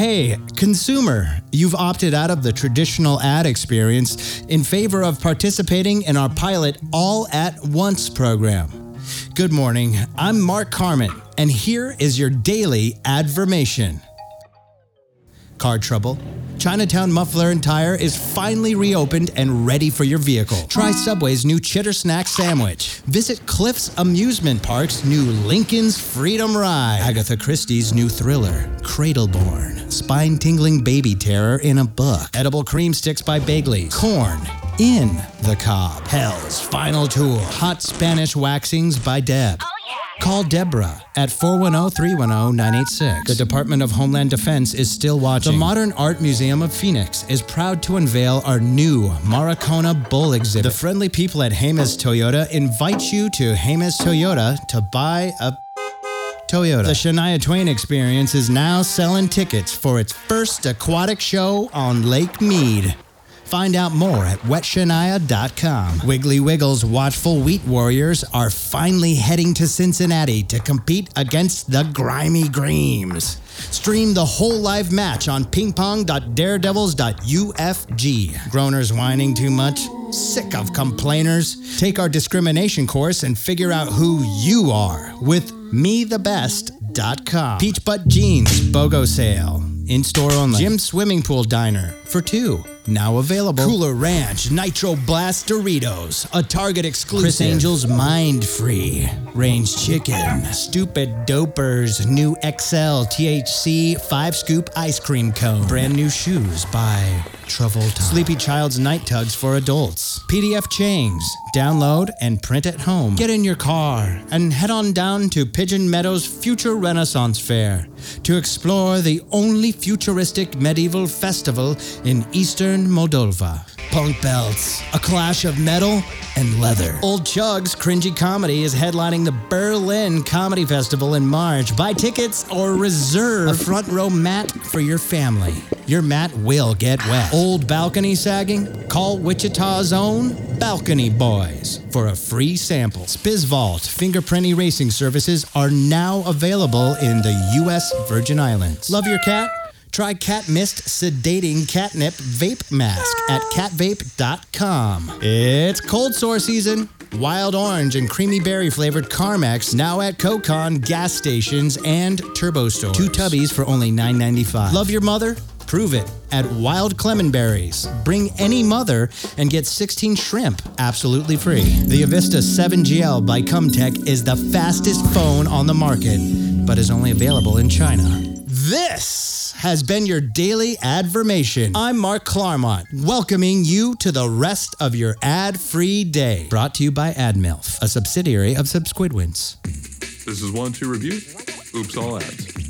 Hey, consumer, you've opted out of the traditional ad experience in favor of participating in our pilot All at Once program. Good morning, I'm Mark Carmen, and here is your daily advermation. Car trouble? Chinatown Muffler and Tire is finally reopened and ready for your vehicle. Try Subway's new Chitter Snack Sandwich. Visit Cliff's Amusement Park's new Lincoln's Freedom Ride. Agatha Christie's new thriller, Cradleborn. Spine tingling baby terror in a book. Edible cream sticks by Bagley's. Corn in the Cob. Hell's Final Tool. Hot Spanish waxings by Deb. Call Deborah at 410 310 986. The Department of Homeland Defense is still watching. The Modern Art Museum of Phoenix is proud to unveil our new Maracona Bull exhibit. The friendly people at Hamas Toyota invite you to Hamas Toyota to buy a Toyota. The Shania Twain Experience is now selling tickets for its first aquatic show on Lake Mead. Find out more at wetshania.com. Wiggly Wiggles watchful wheat warriors are finally heading to Cincinnati to compete against the grimy Greams. Stream the whole live match on pingpong.daredevils.ufg. Groaners whining too much? Sick of complainers? Take our discrimination course and figure out who you are with methebest.com. Peach Butt Jeans BOGO sale. In store only. Gym Swimming Pool Diner for two. Now available. Cooler Ranch Nitro Blast Doritos. A Target exclusive. Criss Angel's Mind Free. Range Chicken. Stupid Dopers. New XL THC 5 scoop ice cream cone. Brand new shoes by Travolta. Sleepy Child's Night Tugs for adults. PDF Changs. Download and print at home. Get in your car and head on down to Pigeon Meadows Future Renaissance Fair to explore the only futuristic medieval festival in eastern Moldova. Punk Belts, a clash of metal and leather. Old Chug's Cringy Comedy is headlining the Berlin Comedy Festival in March. Buy tickets or reserve a front row mat for your family. Your mat will get wet. Old balcony sagging? Call Wichita's own Balcony Boys for a free sample. Spizvault fingerprint erasing services are now available in the U.S. Virgin Islands. Love your cat? Try Cat Mist Sedating Catnip Vape Mask at catvape.com. It's cold sore season. Wild orange and creamy berry flavored Carmex now at Cocon gas stations and turbo stores. Two tubbies for only $9.95. Love your mother? Prove it at Wild Clemenberries. Bring any mother and get 16 shrimp absolutely free. The Avista 7GL by Comtech is the fastest phone on the market, but is only available in China. This has been your daily advermation. I'm Mark Clarmont, welcoming you to the rest of your ad-free day. Brought to you by AdMilf, a subsidiary of Subsquidwinks. This is one two review. Oops, all ads.